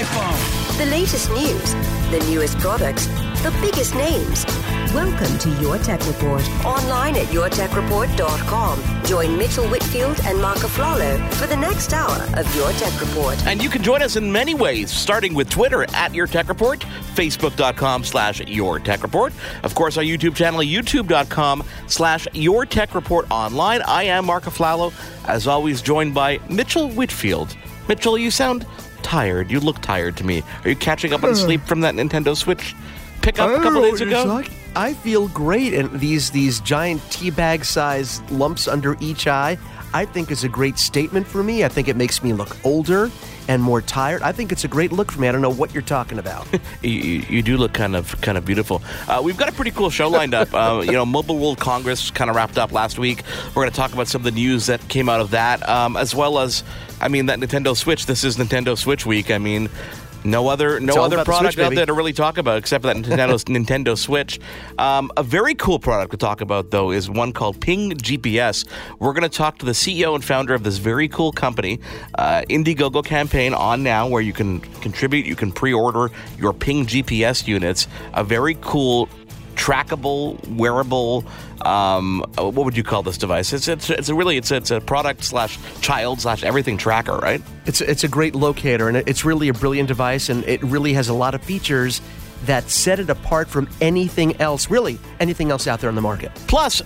iPhone. The latest news, the newest products, the biggest names. Welcome to Your Tech Report. Online at yourtechreport.com. Join Mitchell Whitfield and Marc Aflalo for the next hour of Your Tech Report. And you can join us in many ways, starting with Twitter at Your Tech Report, Facebook.com slash Your Tech Report. Of course, our YouTube channel, YouTube.com slash Your Tech Report online. I am Marc Aflalo, as always, joined by Mitchell Whitfield. Mitchell, you sound tired. You look tired to me. Are you catching up on sleep from that Nintendo Switch pickup a couple days oh, ago? I feel great, and these these giant teabag size lumps under each eye. I think is a great statement for me. I think it makes me look older and more tired. I think it's a great look for me. I don't know what you're talking about. you, you, do look kind of kind of beautiful. Uh, we've got a pretty cool show lined up. Uh, you know, Mobile World Congress kind of wrapped up last week. We're going to talk about some of the news that came out of that, um, as well as, I mean, that Nintendo Switch. This is Nintendo Switch week. I mean. No other, no other product Switch, out there to really talk about except for that Nintendo Nintendo Switch. Um, a very cool product to talk about though is one called Ping GPS. We're going to talk to the CEO and founder of this very cool company, uh, Indiegogo campaign on now, where you can contribute, you can pre-order your Ping GPS units. A very cool trackable, wearable. Um, what would you call this device? It's it's, it's a really it's it's a product slash child slash everything tracker, right? It's it's a great locator, and it's really a brilliant device, and it really has a lot of features that set it apart from anything else, really anything else out there on the market. Plus,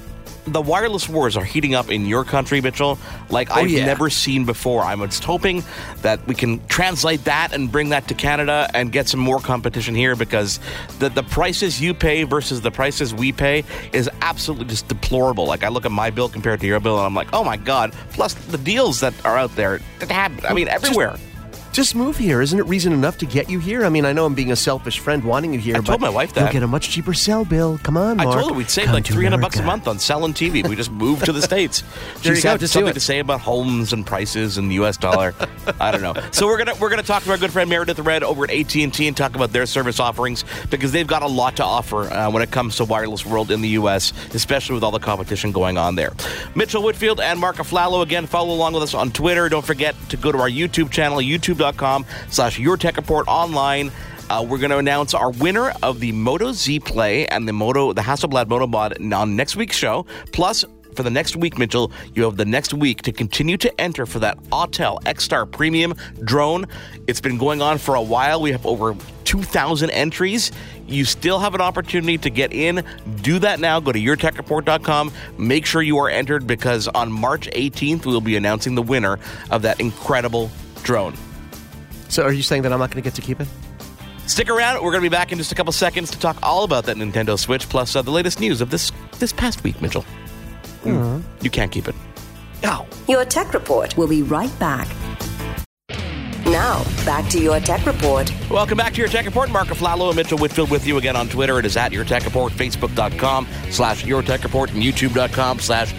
the wireless wars are heating up in your country, Mitchell, like oh, I've yeah. never seen before. I'm just hoping that we can translate that and bring that to Canada and get some more competition here because the, the prices you pay versus the prices we pay is absolutely just deplorable. Like, I look at my bill compared to your bill and I'm like, oh my God. Plus, the deals that are out there, I mean, everywhere. Just- just move here. Isn't it reason enough to get you here? I mean, I know I'm being a selfish friend wanting you here. I told my wife that. You'll get a much cheaper cell bill. Come on, Mark. I told her we'd save Come like 300 America. bucks a month on selling TV. We just moved to the States. She's you go. something to say about homes and prices and the U.S. dollar. I don't know. So we're gonna we're gonna talk to our good friend Meredith Red over at AT and T and talk about their service offerings because they've got a lot to offer uh, when it comes to wireless world in the U.S., especially with all the competition going on there. Mitchell Whitfield and Mark Aflalo again. Follow along with us on Twitter. Don't forget to go to our YouTube channel, youtube.com/slash Your Tech Report online. Uh, we're going to announce our winner of the Moto Z Play and the Moto, the Hasselblad Moto Mod on next week's show. Plus, for the next week, Mitchell, you have the next week to continue to enter for that Autel X-Star Premium drone. It's been going on for a while. We have over 2,000 entries. You still have an opportunity to get in. Do that now. Go to yourtechreport.com. Make sure you are entered because on March 18th, we'll be announcing the winner of that incredible drone. So, are you saying that I'm not going to get to keep it? Stick around. We're going to be back in just a couple seconds to talk all about that Nintendo Switch, plus uh, the latest news of this this past week, Mitchell. Mm. You can't keep it. No. Your Tech Report. We'll be right back. Now, back to your Tech Report. Welcome back to your Tech Report. Marc Aflalo and Mitchell Whitfield with you again on Twitter. It is at your Tech Report, Facebook.com slash your Tech Report, and YouTube.com slash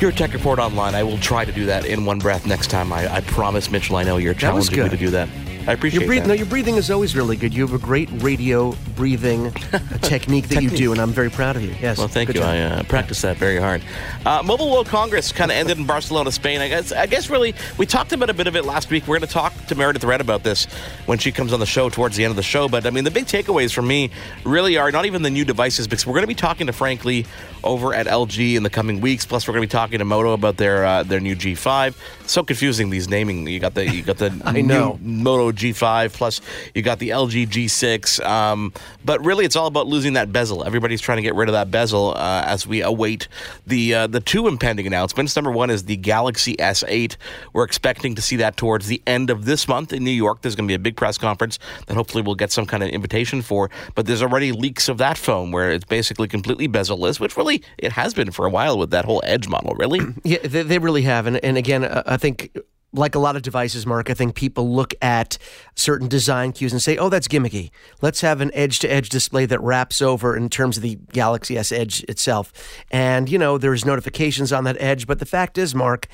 your Tech Report online. I will try to do that in one breath next time. I, I promise, Mitchell. I know you're challenging me to do that. I appreciate your breathing, that. No, your breathing is always really good. You have a great radio breathing technique that you do, and I'm very proud of you. Yes. Well, thank you. job. I uh, practiced that very hard. Uh, Mobile World Congress kind of ended in Barcelona, Spain. I guess. I guess really, we talked about a bit of it last week. We're going to talk to Meredith Red about this when she comes on the show towards the end of the show. But I mean, the big takeaways for me really are not even the new devices, because we're going to be talking to Frank Lee over at LG in the coming weeks. Plus, we're going to be talking to Moto about their uh, their new G5. So confusing these naming. You got the you got the I know. Moto G5 plus you got the LG G6. Um, but really, it's all about losing that bezel. Everybody's trying to get rid of that bezel uh, as we await the uh, the two impending announcements. Number one is the Galaxy S8. We're expecting to see that towards the end of this month in New York. There's going to be a big press conference that hopefully we'll get some kind of invitation for. But there's already leaks of that phone where it's basically completely bezel-less, which really it has been for a while with that whole Edge model. Really, Yeah, they, they really have, and, and again, uh, I think like a lot of devices, Mark, I think people look at certain design cues and say, oh, that's gimmicky. Let's have an edge to edge display that wraps over in terms of the Galaxy S Edge itself. And, you know, there's notifications on that edge. But the fact is, Mark,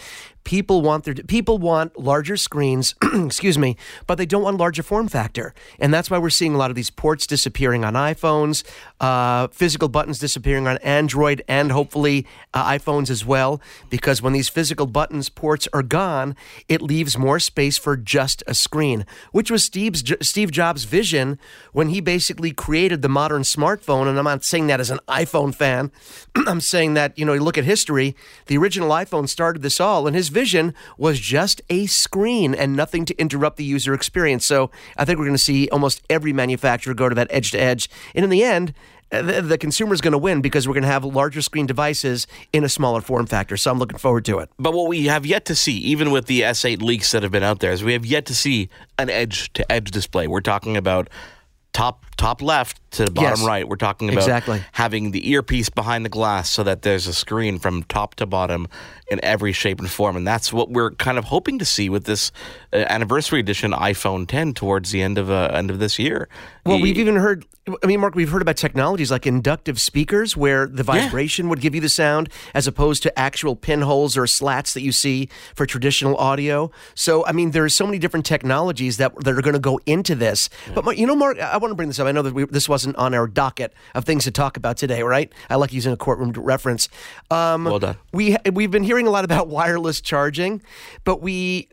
people want their people want larger screens excuse me but they don't want larger form factor. And that's why we're seeing a lot of these ports disappearing on iphones uh, physical buttons disappearing on android and hopefully uh, iphones as well because when these physical buttons ports are gone it leaves more space for just a screen which was steve's steve jobs vision when he basically created the modern smartphone. And i'm not saying that as an iphone fan. I'm saying that you know you look at history the original iphone started this all and his vision was just a screen and nothing to interrupt the user experience. So I think we're going to see almost every manufacturer go to that edge to edge. And in the end, uh, the, the consumer is going to win because we're going to have larger screen devices in a smaller form factor. So I'm looking forward to it. But what we have yet to see, even with the S8 leaks that have been out there, is we have yet to see an edge to edge display. We're talking about top top left to the bottom Yes. right. We're talking about Exactly. having the earpiece behind the glass so that there's a screen from top to bottom in every shape and form. And that's what we're kind of hoping to see with this uh, anniversary edition iPhone 10 towards the end of uh, end of this year. Well, we've even heard. I mean, Mark, we've heard about technologies like inductive speakers, where the vibration would give you the sound, as opposed to actual pinholes or slats that you see for traditional audio. So, I mean, there's so many different technologies that that are going to go into this. But you know, Mark, I want to bring this up. I know that we, this wasn't on our docket of things to talk about today, right? I like using a courtroom reference. Um, Well done. We we've been hearing a lot about wireless charging, but we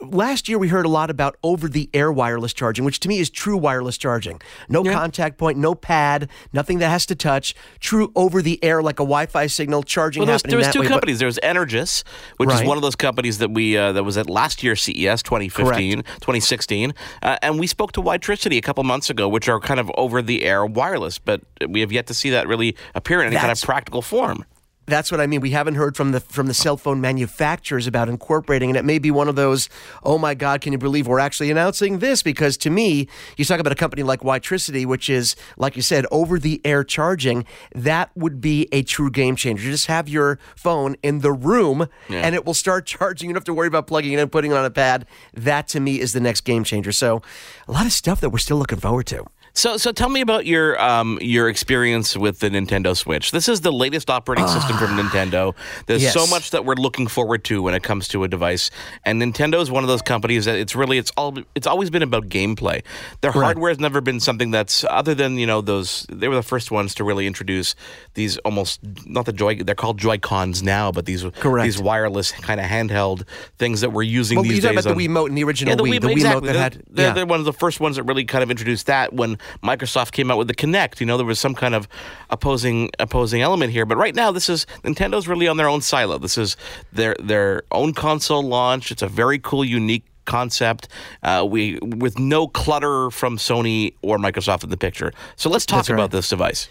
last year we heard a lot about over-the-air wireless charging, which to me is true wireless charging. No contact point, no pad, nothing that has to touch. True over-the-air, like a Wi-Fi signal charging Well, there was, happening there was that two way. but- companies. There was Energous, which Right. is one of those companies that we uh, that was at last year's CES 2015, 2016, uh, and we spoke to Witricity a couple months ago, which are kind of over the air wireless, but we have yet to see that really appear in any kind of practical form. That's what I mean. We haven't heard from the from the cell phone manufacturers about incorporating, and it may be one of those. Oh my God! Can you believe we're actually announcing this? Because to me, you talk about a company like Witricity, which is like you said, over the air charging. That would be a true game changer. Just have your phone in the room, and it will start charging. You don't have to worry about plugging it in putting it on a pad. That to me is the next game changer. So, a lot of stuff that we're still looking forward to. So, so tell me about your um, your experience with the Nintendo Switch. This is the latest operating system from Nintendo. There's Yes. so much that we're looking forward to when it comes to a device, and Nintendo is one of those companies that it's really it's all it's always been about gameplay. Their hardware has never been something that's other than you know those they were the first ones to really introduce these almost not the joy they're called Joy Cons now, but these Correct. these wireless kind of handheld things that we're using Well, these you days. about the on- Wiimote and the original Wii, the Wiimote exactly. that They're- had- they're, yeah. they're one of the first ones that really kind of introduced that when Microsoft came out with the Kinect. You know, there was some kind of opposing opposing element here. But right now, this is Nintendo's really on their own silo. This is their their own console launch. It's a very cool, unique concept. Uh, we with no clutter from Sony or Microsoft in the picture. So let's talk right. about this device.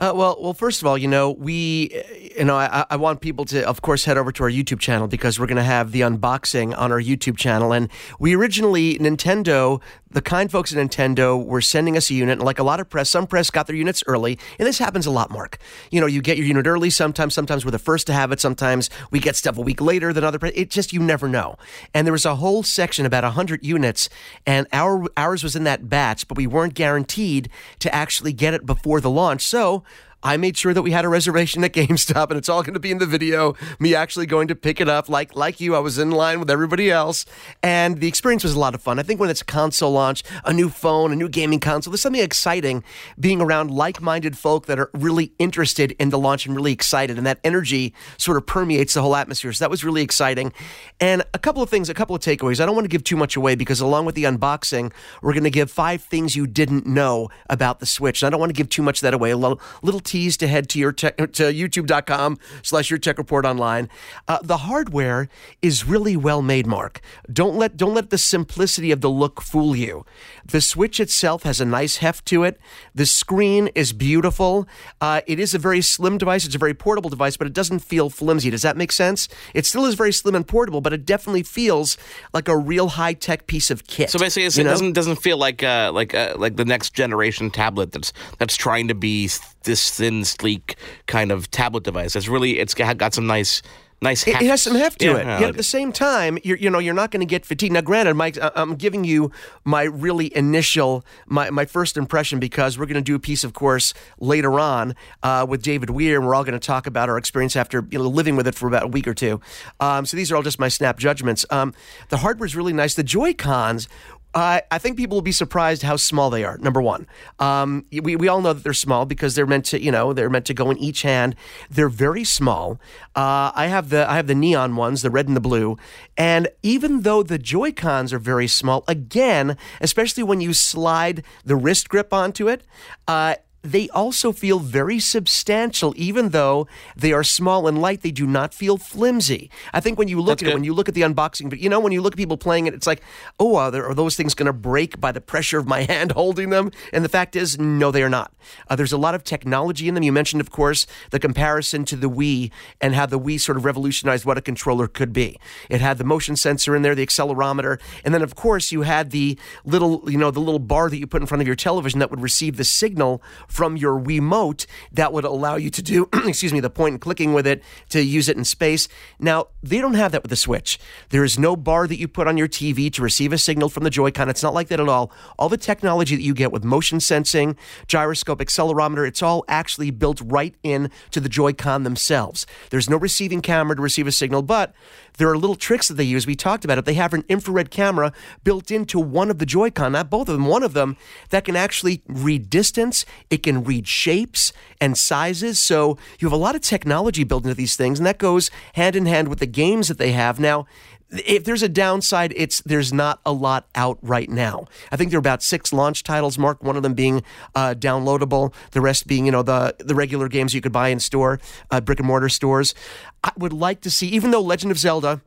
Uh, well, well, first of all, you know, we, uh, you know, I, I want people to, of course, head over to our YouTube channel because we're going to have the unboxing on our YouTube channel. And we originally, Nintendo, the kind folks at Nintendo were sending us a unit. And like a lot of press, some press got their units early. And this happens a lot, Mark. You know, you get your unit early sometimes. Sometimes we're the first to have it. Sometimes we get stuff a week later than other press. It just, you never know. And there was a whole section, about 100 units. And our ours was in that batch, but we weren't guaranteed to actually get it before the launch. So, I made sure that we had a reservation at GameStop, and it's all going to be in the video. Me actually going to pick it up, like like you. I was in line with everybody else, and the experience was a lot of fun. I think when it's a console launch, a new phone, a new gaming console, there's something exciting being around like-minded folk that are really interested in the launch and really excited, and that energy sort of permeates the whole atmosphere. So that was really exciting. And a couple of things, a couple of takeaways. I don't want to give too much away because along with the unboxing, we're going to give five things you didn't know about the Switch. And I don't want to give too much of that away. A little, little tease to head to your tech, to youtube.com slash your tech report online. Uh, the hardware is really well made, Mark. Don't let don't let the simplicity of the look fool you. The Switch itself has a nice heft to it. The screen is beautiful. Uh, it is a very slim device. It's a very portable device, but it doesn't feel flimsy. Does that make sense? It still is very slim and portable, but it definitely feels like a real high tech piece of kit. So basically, it know? doesn't doesn't feel like uh, like uh, like the next generation tablet that's that's trying to be this thin, sleek kind of tablet device. It's really it's got got some nice. Nice It, heft. it has some heft to Yeah, it. Yet at the same time, you're, you know, you're not going to get fatigued. Now, granted, Mike, I'm giving you my really initial, my, my first impression because we're going to do a piece, of course, later on uh, with David Weir, and we're all going to talk about our experience after you know living with it for about a week or two. Um, so these are all just my snap judgments. Um, the is really nice. The Joy Cons. I think people will be surprised how small they are. Number one, um, we, we all know that they're small because they're meant to, you know, they're meant to go in each hand. They're very small. Uh, I have the I have the neon ones, the red and the blue, and even though the Joy Cons are very small, again, especially when you slide the wrist grip onto it. Uh, they also feel very substantial, even though they are small and light. They do not feel flimsy. I think when you look That's at it, when you look at the unboxing, but you know, when you look at people playing it, it's like, oh, are, there, are those things going to break by the pressure of my hand holding them? And the fact is, no, they are not. Uh, there's a lot of technology in them. You mentioned, of course, the comparison to the Wii and how the Wii sort of revolutionized what a controller could be. It had the motion sensor in there, the accelerometer, and then, of course, you had the little, you know, the little bar that you put in front of your television that would receive the signal from your Wiimote that would allow you to do, excuse me, the point and clicking with it to use it in space. Now, they don't have that with the Switch. There is no bar that you put on your TV to receive a signal from the Joy-Con. It's not like that at all. All the technology that you get with motion sensing, gyroscope, accelerometer, it's all actually built right in to the Joy-Con themselves. There's no receiving camera to receive a signal, but there are little tricks that they use. We talked about it. They have an infrared camera built into one of the Joy-Con, not both of them, one of them that can actually read distance. It can read shapes and sizes. So you have a lot of technology built into these things, and that goes hand in hand with the games that they have. Now, if there's a downside, it's there's not a lot out right now. I think there are about six launch titles. Mark, one of them being uh, downloadable, the rest being you know the the regular games you could buy in store, uh, brick and mortar stores. I would like to see, even though Legend of Zelda.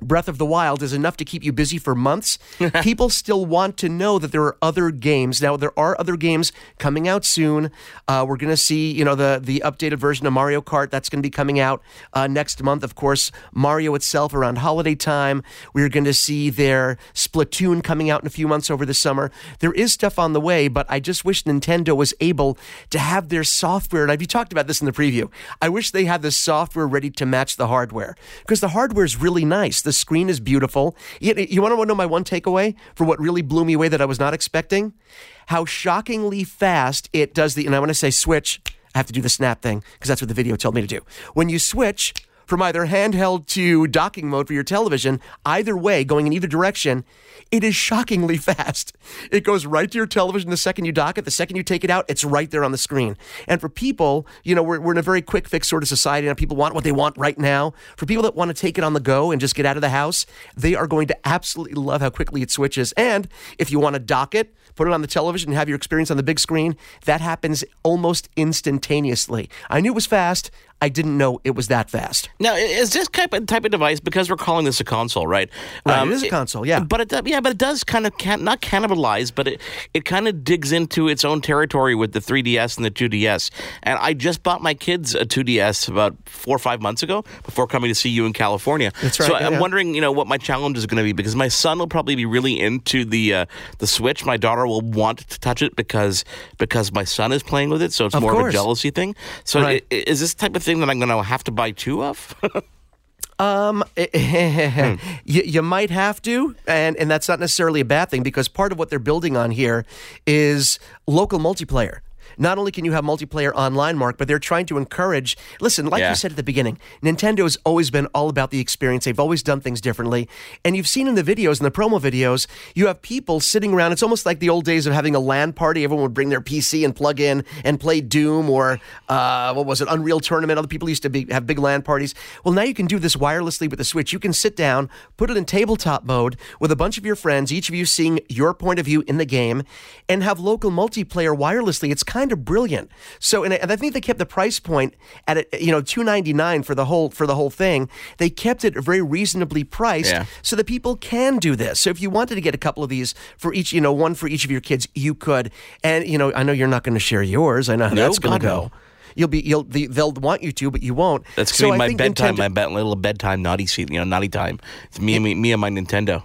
Breath of the Wild is enough to keep you busy for months. People still want to know that there are other games. Now there are other games coming out soon. Uh, we're going to see, you know, the the updated version of Mario Kart that's going to be coming out uh, next month. Of course, Mario itself around holiday time. We're going to see their Splatoon coming out in a few months over the summer. There is stuff on the way, but I just wish Nintendo was able to have their software. And I've talked about this in the preview. I wish they had the software ready to match the hardware because the hardware is really nice. The screen is beautiful. You, you want to know my one takeaway for what really blew me away that I was not expecting? How shockingly fast it does the, and I want to say switch. I have to do the snap thing because that's what the video told me to do. When you switch from either handheld to docking mode for your television, either way, going in either direction, it is shockingly fast. It goes right to your television the second you dock it. The second you take it out, it's right there on the screen. And for people, you know, we're, we're in a very quick fix sort of society and people want what they want right now. For people that want to take it on the go and just get out of the house, they are going to absolutely love how quickly it switches. And if you want to dock it, put it on the television and have your experience on the big screen, that happens almost instantaneously. I knew it was fast. I didn't know it was that fast. Now, is this type of, type of device because we're calling this a console, right? Right, it is a console, yeah. But it, does- yeah, but it does kind of can, not cannibalize, but it it kind of digs into its own territory with the 3DS and the 2DS. And I just bought my kids a 2DS about four or five months ago before coming to see you in California. That's right, So yeah, I'm yeah. wondering, you know, what my challenge is going to be because my son will probably be really into the uh, the Switch. My daughter will want to touch it because because my son is playing with it, so it's Of more of a jealousy thing. So Right. i- is this type of thing that I'm going to have to buy two of? Um, you, you might have to, and, and that's not necessarily a bad thing because part of what they're building on here is local multiplayer. Not only can you have multiplayer online, Mark, but they're trying to encourage. Listen, like Yeah. you said at the beginning, Nintendo has always been all about the experience. They've always done things differently. And you've seen in the videos, in the promo videos, you have people sitting around. It's almost like the old days of having a LAN party. Everyone would bring their PC and plug in and play Doom or, uh, what was it, Unreal Tournament. Other people used to be, have big LAN parties. Well, now you can do this wirelessly with the Switch. You can sit down, put it in tabletop mode with a bunch of your friends, each of you seeing your point of view in the game, and have local multiplayer wirelessly. It's kind of brilliant. So, and I, and I think they kept the price point at it, you know, two ninety nine for the whole for the whole thing. They kept it very reasonably priced, Yeah. so that people can do this. So, if you wanted to get a couple of these for each, you know, one for each of your kids, you could. And you know, I know you're not going to share yours. I know how oh, No, that's going to go. no. You'll be, you'll, the, they'll want you to, but you won't. That's gonna be my bedtime, Nintendo- my bed, little bedtime naughty seat, you know, naughty time. It's me and me, me and my Nintendo.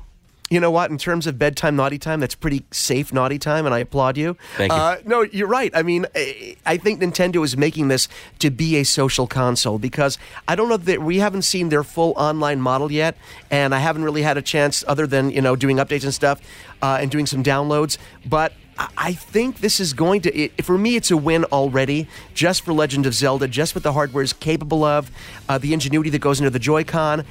You know what? In terms of bedtime, naughty time, that's pretty safe naughty time, and I applaud you. Thank you. Uh, no, you're right. I mean, I think Nintendo is making this to be a social console because I don't know that we haven't seen their full online model yet, and I haven't really had a chance, other than you know doing updates and stuff, uh, and doing some downloads. But I- I think this is going to, it, for me, it's a win already, just for Legend of Zelda, just what the hardware is capable of, uh, the ingenuity that goes into the Joy-Con.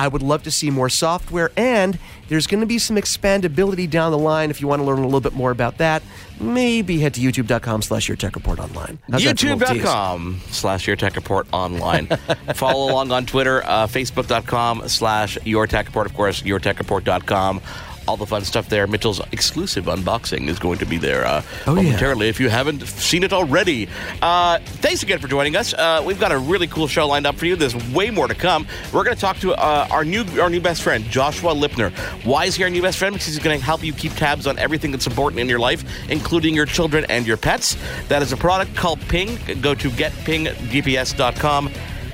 I would love to see more software, and there's going to be some expandability down the line. If you want to learn a little bit more about that, maybe head to youtube.com slash your tech report online. How's that for a little tease? YouTube.com slash Your Tech Report online. Follow along on Twitter, uh, Facebook.com slash Your Tech Report, of course, YourTechReport.com. All the fun stuff there. Mitchell's exclusive unboxing is going to be there uh, Oh, yeah. momentarily if you haven't seen it already. Uh, thanks again for joining us. Uh, we've got a really cool show lined up for you. There's way more to come. We're going to talk to uh, our new our new best friend, Joshua Lipner. Why is he our new best friend? Because he's going to help you keep tabs on everything that's important in your life, including your children and your pets. That is a product called Ping. Go to getpinggps.com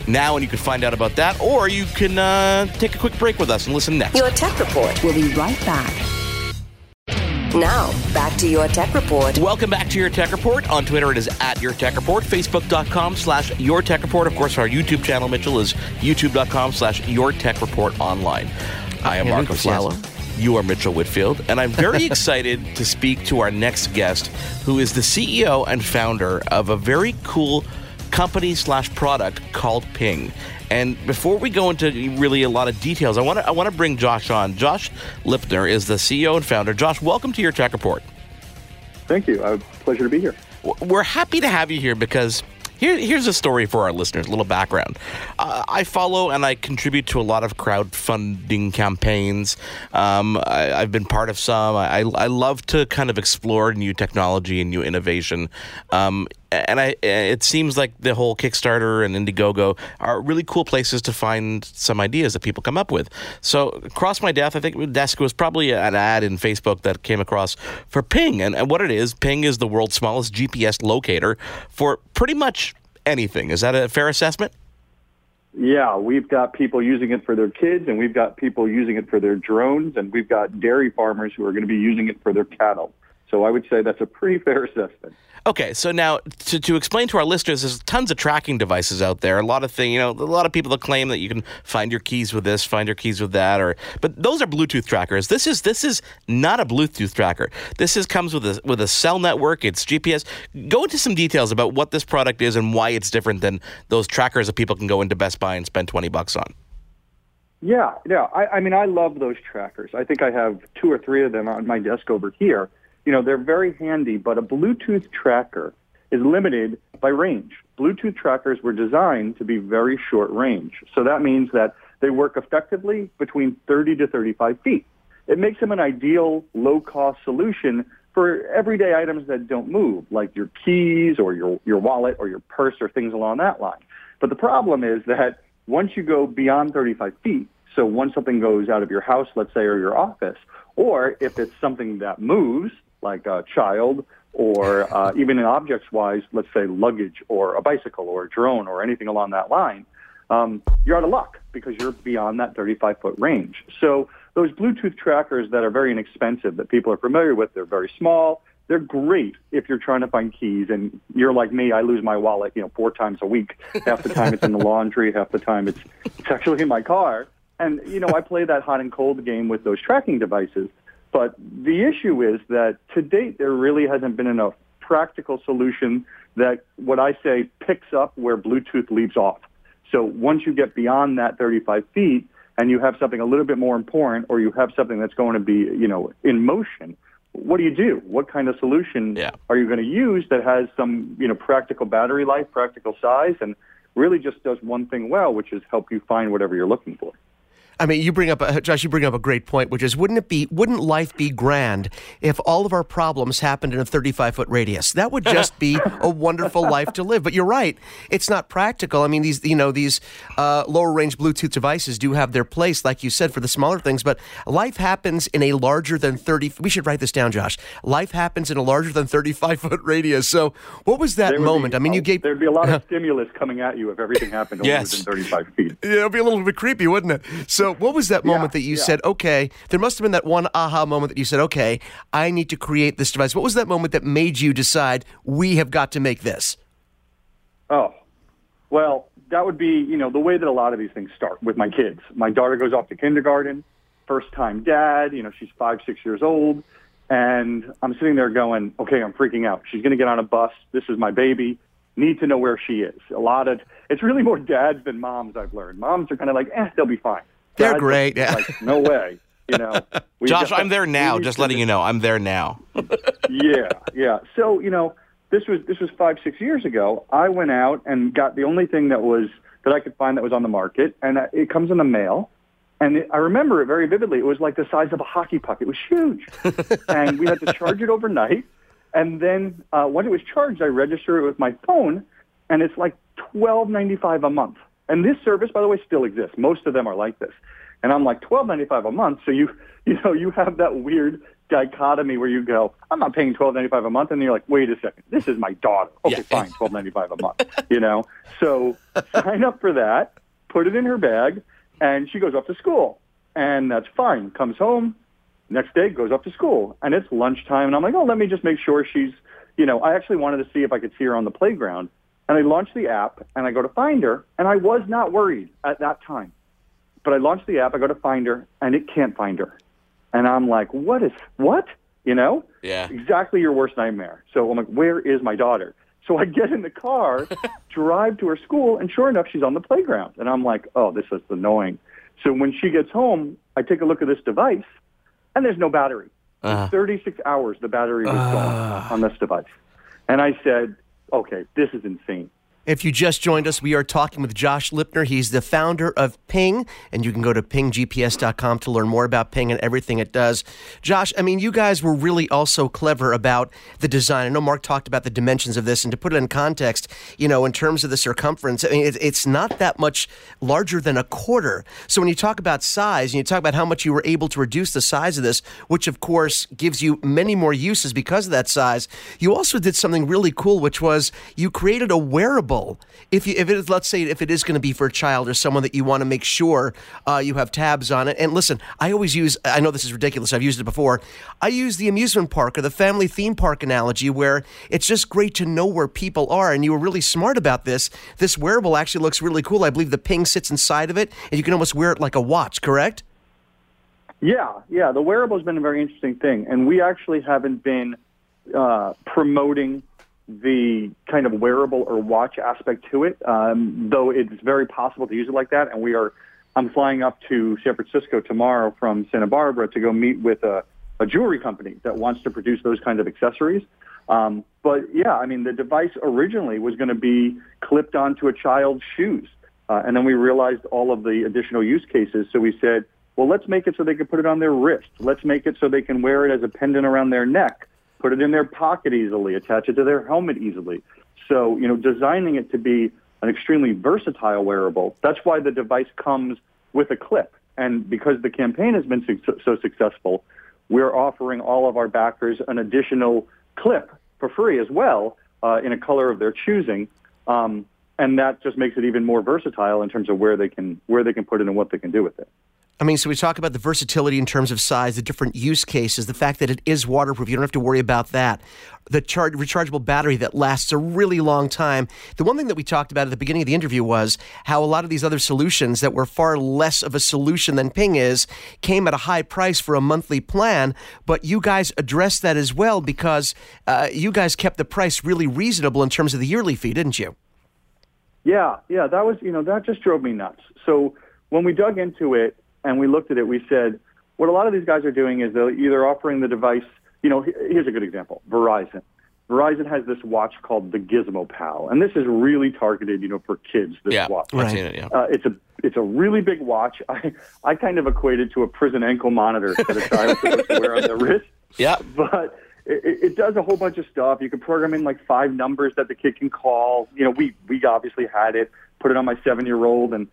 now and you can find out about that, or you can uh, take a quick break with us and listen next. Your Tech Report. We'll be right back. Now, back to your Tech Report. Welcome back to Your Tech Report. On Twitter, it is at Your Tech Report. Facebook.com slash Your Tech Report. Of course, our YouTube channel, Mitchell, is youtube.com slash Your Tech Report online. I am Henry Marco Costello. You are Mitchell Whitfield, and I'm very excited to speak to our next guest, who is the CEO and founder of a very cool company slash product called Ping. And before we go into really a lot of details, I want to I want to bring Josh on. Josh Lipner is the CEO and founder. Josh, welcome to your Tech Report. Thank you. Uh, pleasure to be here. We're happy to have you here because here, here's a story for our listeners, a little background. Uh, I follow and I contribute to a lot of crowdfunding campaigns. Um, I, I've been part of some. I, I love to kind of explore new technology and new innovation. Um, and I, eh, it seems like the whole Kickstarter and Indiegogo are really cool places to find some ideas that people come up with. So across my desk, I think desk was probably an ad in Facebook that came across for Ping, and, and what it is, Ping is the world's smallest GPS locator for pretty much anything. Is that a fair assessment? Yeah, we've got people using it for their kids, and we've got people using it for their drones, and we've got dairy farmers who are going to be using it for their cattle. So I would say that's a pretty fair assessment. Okay, so now to, to explain to our listeners, there's tons of tracking devices out there. A lot of thing, you know, a lot of people that claim that you can find your keys with this, find your keys with that, or but those are Bluetooth trackers. This is this is not a Bluetooth tracker. This is comes with a with a cell network. It's GPS. Go into some details about what this product is and why it's different than those trackers that people can go into Best Buy and spend twenty bucks on. Yeah, yeah. I, I mean, I love those trackers. I think I have two or three of them on my desk over here. You know, they're very handy, but a Bluetooth tracker is limited by range. Bluetooth trackers were designed to be very short range. So that means that they work effectively between 30 to 35 feet. It makes them an ideal low-cost solution for everyday items that don't move, like your keys or your, your wallet or your purse or things along that line. But the problem is that once you go beyond 35 feet, so once something goes out of your house, let's say, or your office, or if it's something that moves, like a child, or uh, even in objects-wise, let's say luggage or a bicycle or a drone or anything along that line, um, you're out of luck because you're beyond that 35-foot range. So those Bluetooth trackers that are very inexpensive, that people are familiar with, they're very small. They're great if you're trying to find keys, and you're like me. I lose my wallet, you know, four times a week. Half the time it's in the laundry, half the time it's it's actually in my car. And you know, I play that hot and cold game with those tracking devices. But the issue is that to date, there really hasn't been enough practical solution that what I say picks up where Bluetooth leaves off. So once you get beyond that 35 feet and you have something a little bit more important or you have something that's going to be, you know, in motion, what do you do? What kind of solution are you going to use that has some, you know, practical battery life, practical size, and really just does one thing well, which is help you find whatever you're looking for? I mean, you bring up, a, Josh, you bring up a great point, which is wouldn't it be, wouldn't life be grand if all of our problems happened in a 35 foot radius? That would just be a wonderful life to live. But you're right, it's not practical. I mean, these, you know, these uh, lower range Bluetooth devices do have their place, like you said, for the smaller things. But life happens in a larger than 30. We should write this down, Josh. Life happens in a larger than 35 foot radius. So, what was that moment? be- I mean, you gave. There'd be a lot of stimulus coming at you if everything happened Yes. within 35 feet. Yeah, it'd be a little bit creepy, wouldn't it? So So, what was that moment Yeah, that you yeah. said, okay, there must have been that one aha moment that you said, okay, I need to create this device. What was that moment that made you decide we have got to make this? Oh, well, that would be, you know, the way that a lot of these things start with my kids. My daughter goes off to kindergarten, first time dad, you know, she's five, six years old. And I'm sitting there going, okay, I'm freaking out. She's going to get on a bus. This is my baby. Need to know where she is. A lot of, it's really more dads than moms, I've learned. Moms are kind of like, eh, they'll be fine. They're are great, yeah. Like, no way. You know, Josh, got- I'm there now. Just letting you know, I'm there now. yeah, yeah. So you know, this was this was five six years ago. I went out and got the only thing that was that I could find that was on the market, and uh, it comes in the mail. And it, I remember it very vividly. It was like the size of a hockey puck. It was huge, and we had to charge it overnight. And then uh, when it was charged, I register it with my phone, and it's like twelve ninety five a month. And this service, by the way, still exists. Most of them are like this. And I'm like twelve ninety five a month. So you you know you have that weird dichotomy where you go, I'm not paying twelve ninety five a month, and you're like, wait a second, this is my daughter. Okay, fine, twelve ninety five a month. You know, so sign up for that, put it in her bag, and she goes off to school, and that's fine. Comes home, next day goes up to school, and it's lunchtime, and I'm like, oh, let me just make sure she's, you know, I actually wanted to see if I could see her on the playground, and I launched the app, and I go to find her, and I was not worried at that time. But I launched the app, I go to find her, and it can't find her. And I'm like, what is, what? You know? Yeah. Exactly your worst nightmare. So I'm like, where is my daughter? So I get in the car, drive to her school, and sure enough, she's on the playground. And I'm like, oh, this is annoying. So when she gets home, I take a look at this device, and there's no battery. Uh. 36 hours, the battery was gone on this device. And I said, okay, this is insane. If you just joined us, we are talking with Josh Lipner. He's the founder of Ping, and you can go to pinggps.com to learn more about Ping and everything it does. Josh, I mean, you guys were really also clever about the design. I know Mark talked about the dimensions of this, and to put it in context, you know, in terms of the circumference, I mean, it, it's not that much larger than a quarter. So when you talk about size, and you talk about how much you were able to reduce the size of this, which of course gives you many more uses because of that size, you also did something really cool, which was you created a wearable. If you, if it is, let's say, if it is going to be for a child or someone that you want to make sure uh, you have tabs on it. And listen, I always use. I know this is ridiculous. I've used it before. I use the amusement park or the family theme park analogy, where it's just great to know where people are. And you were really smart about this. This wearable actually looks really cool. I believe the ping sits inside of it, and you can almost wear it like a watch. Correct? Yeah, yeah. The wearable has been a very interesting thing, and we actually haven't been uh, promoting the kind of wearable or watch aspect to it, um, though it's very possible to use it like that. And we are, I'm flying up to San Francisco tomorrow from Santa Barbara to go meet with a, a jewelry company that wants to produce those kinds of accessories. Um, but yeah, I mean, the device originally was going to be clipped onto a child's shoes. Uh, and then we realized all of the additional use cases. So we said, well, let's make it so they can put it on their wrist. Let's make it so they can wear it as a pendant around their neck, put it in their pocket easily, attach it to their helmet easily. So, you know, designing it to be an extremely versatile wearable. That's why the device comes with a clip. And because the campaign has been su- so successful, we're offering all of our backers an additional clip for free as well uh, in a color of their choosing. Um, and that just makes it even more versatile in terms of where they can where they can put it and what they can do with it. I mean, so we talk about the versatility in terms of size, the different use cases, the fact that it is waterproof. You don't have to worry about that. The char- rechargeable battery that lasts a really long time. The one thing that we talked about at the beginning of the interview was how a lot of these other solutions that were far less of a solution than Ping is came at a high price for a monthly plan. But you guys addressed that as well because uh, you guys kept the price really reasonable in terms of the yearly fee, didn't you? Yeah, yeah, that was, you know, that just drove me nuts. So when we dug into it and we looked at it, we said, what a lot of these guys are doing is they're either offering the device, you know, here's a good example, Verizon. Verizon has this watch called the Gizmo Pal, and this is really targeted, you know, for kids. This Yeah, watch, I've seen it, yeah. Uh, it's a it's a really big watch. I I kind of equated to a prison ankle monitor that a child supposed to wear on their wrist. Yeah. But it, it does a whole bunch of stuff. You can program in like five numbers that the kid can call. You know, we we obviously had it. Put it on my seven year old, and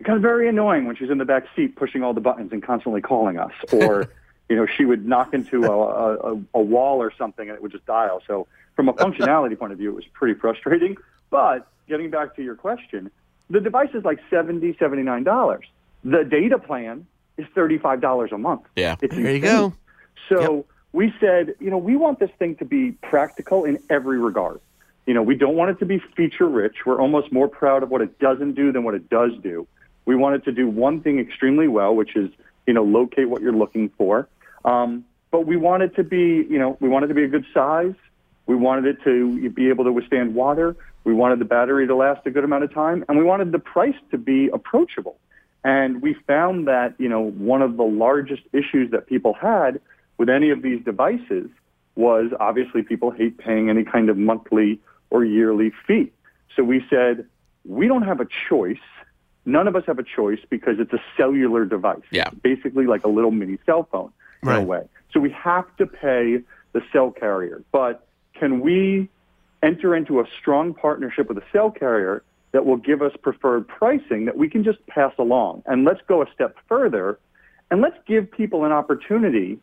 it got very annoying when she's in the back seat pushing all the buttons and constantly calling us. Or, you know, she would knock into a, a, a wall or something and it would just dial. So from a functionality point of view, it was pretty frustrating. But getting back to your question, the device is like seventy, seventy-nine dollars. The data plan is $35 a month. Yeah. It's There you go. So we said, you know, we want this thing to be practical in every regard. You know, we don't want it to be feature rich. We're almost more proud of what it doesn't do than what it does do. We wanted to do one thing extremely well, which is, you know, locate what you're looking for. Um, but we wanted to be, you know, we want it to be a good size. We wanted it to be able to withstand water. We wanted the battery to last a good amount of time, and we wanted the price to be approachable. And we found that, you know, one of the largest issues that people had with any of these devices was obviously people hate paying any kind of monthly or yearly fee. So we said, we don't have a choice. None of us have a choice because it's a cellular device. Yeah. Basically like a little mini cell phone in a way. So we have to pay the cell carrier. But can we enter into a strong partnership with a cell carrier that will give us preferred pricing that we can just pass along? And let's go a step further and let's give people an opportunity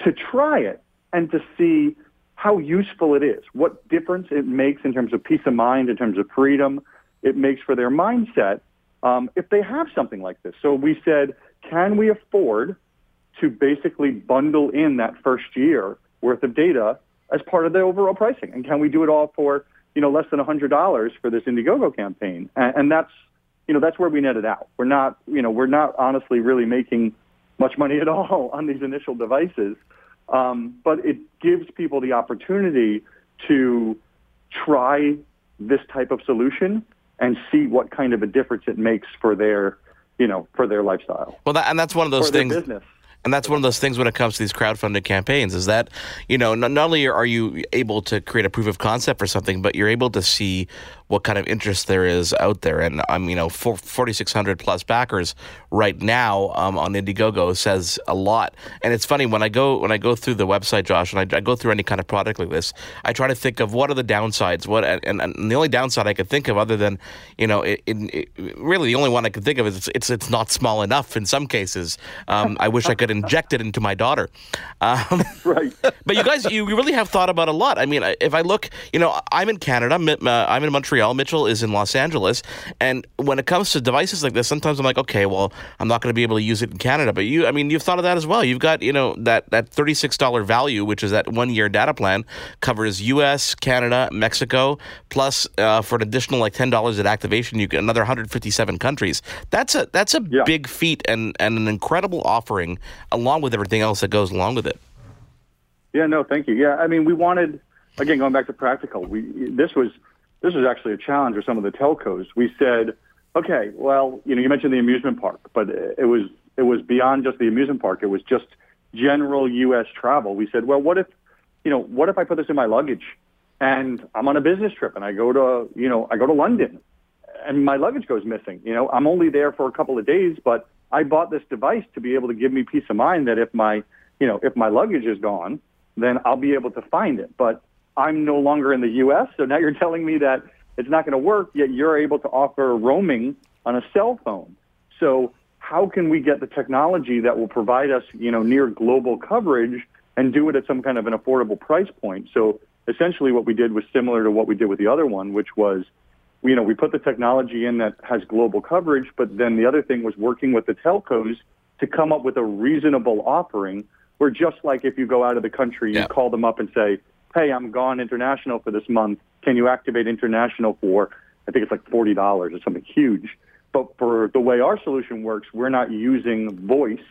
to try it and to see how useful it is, what difference it makes in terms of peace of mind, in terms of freedom it makes for their mindset um, if they have something like this. So we said, can we afford to basically bundle in that first year worth of data as part of the overall pricing? And can we do it all for you know less than $100 for this Indiegogo campaign? And, and that's you know that's where we netted out. We're not you know we're not honestly really making much money at all on these initial devices, um, but it gives people the opportunity to try this type of solution and see what kind of a difference it makes for their you know for their lifestyle Well, that, and that's one of those things. business. And that's one of those things when it comes to these crowdfunded campaigns is that, you know, not, not only are you able to create a proof of concept for something, but you're able to see what kind of interest there is out there. And I'm, you know, 4,600 plus backers right now um, on Indiegogo says a lot. And it's funny when I go when I go through the website, Josh, and I, I go through any kind of product like this, I try to think of what are the downsides. What and, and the only downside I could think of, other than you know, it, it, it, really the only one I could think of is it's it's, it's not small enough in some cases. Um, I wish I could inject it into my daughter. Um, right. But you guys, you really have thought about a lot. I mean, if I look, you know, I'm in Canada, uh, I'm in Montreal, Mitchell is in Los Angeles, and when it comes to devices like this, sometimes I'm like, okay, well, I'm not going to be able to use it in Canada. But you, I mean, you've thought of that as well. You've got, you know, that that $36 value, which is that one year data plan, covers U.S., Canada, Mexico, plus uh, for an additional like ten dollars at activation, you get another 157 countries. That's a that's a big feat and and an incredible offering, along with everything else that goes along with it. Yeah, no, thank you. Yeah, I mean, we wanted again going back to practical. We this was this was actually a challenge for some of the telcos. We said, okay, well, you know, you mentioned the amusement park, but it was it was beyond just the amusement park. It was just general U.S. travel. We said, well, what if you know, what if I put this in my luggage and I'm on a business trip and I go to you know I go to London and my luggage goes missing. You know, I'm only there for a couple of days, but I bought this device to be able to give me peace of mind that if my, you know, if my luggage is gone, then I'll be able to find it. But I'm no longer in the U.S., so now you're telling me that it's not going to work, yet you're able to offer roaming on a cell phone. So how can we get the technology that will provide us, you know, near global coverage and do it at some kind of an affordable price point? So essentially what we did was similar to what we did with the other one, which was you know, we put the technology in that has global coverage, but then the other thing was working with the telcos to come up with a reasonable offering where just like if you go out of the country, you call them up and say, hey, I'm gone international for this month. Can you activate international for, I think it's like $40 or something huge. But for the way our solution works, we're not using voice,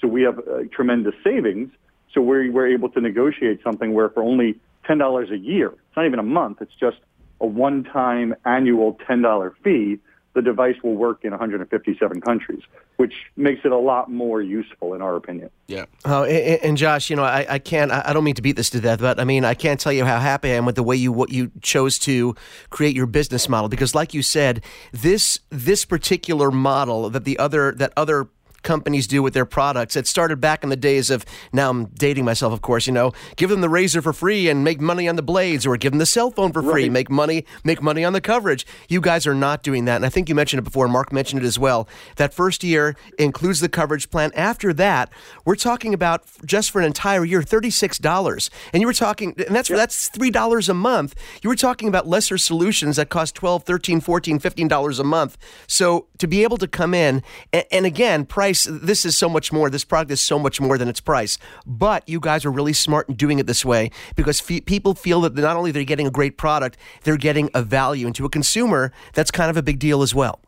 so we have uh, tremendous savings. So we're, we're able to negotiate something where for only $10 a year, it's not even a month, it's just a one-time annual $10 fee, the device will work in 157 countries, which makes it a lot more useful in our opinion. Yeah. Oh, and, and Josh, you know, I, I can't. I I don't mean to beat this to death, but I mean, I can't tell you how happy I am with the way you what you chose to create your business model. Because, like you said, this this particular model that the other that other companies do with their products. It started back in the days of, now I'm dating myself, of course, you know, give them the razor for free and make money on the blades, or give them the cell phone for free, Right. make money, make money on the coverage. You guys are not doing that. And I think you mentioned it before, Mark mentioned it as well. That first year includes the coverage plan. After that, we're talking about just for an entire year, $36. And you were talking, and that's, that's $3 a month. You were talking about lesser solutions that cost 12 13 14 $15 a month. So to be able to come in, and, and again, price, this is so much more. This product is so much more than its price. But you guys are really smart in doing it this way because fe- people feel that not only they're getting a great product, they're getting a value. And to a consumer, that's kind of a big deal as well.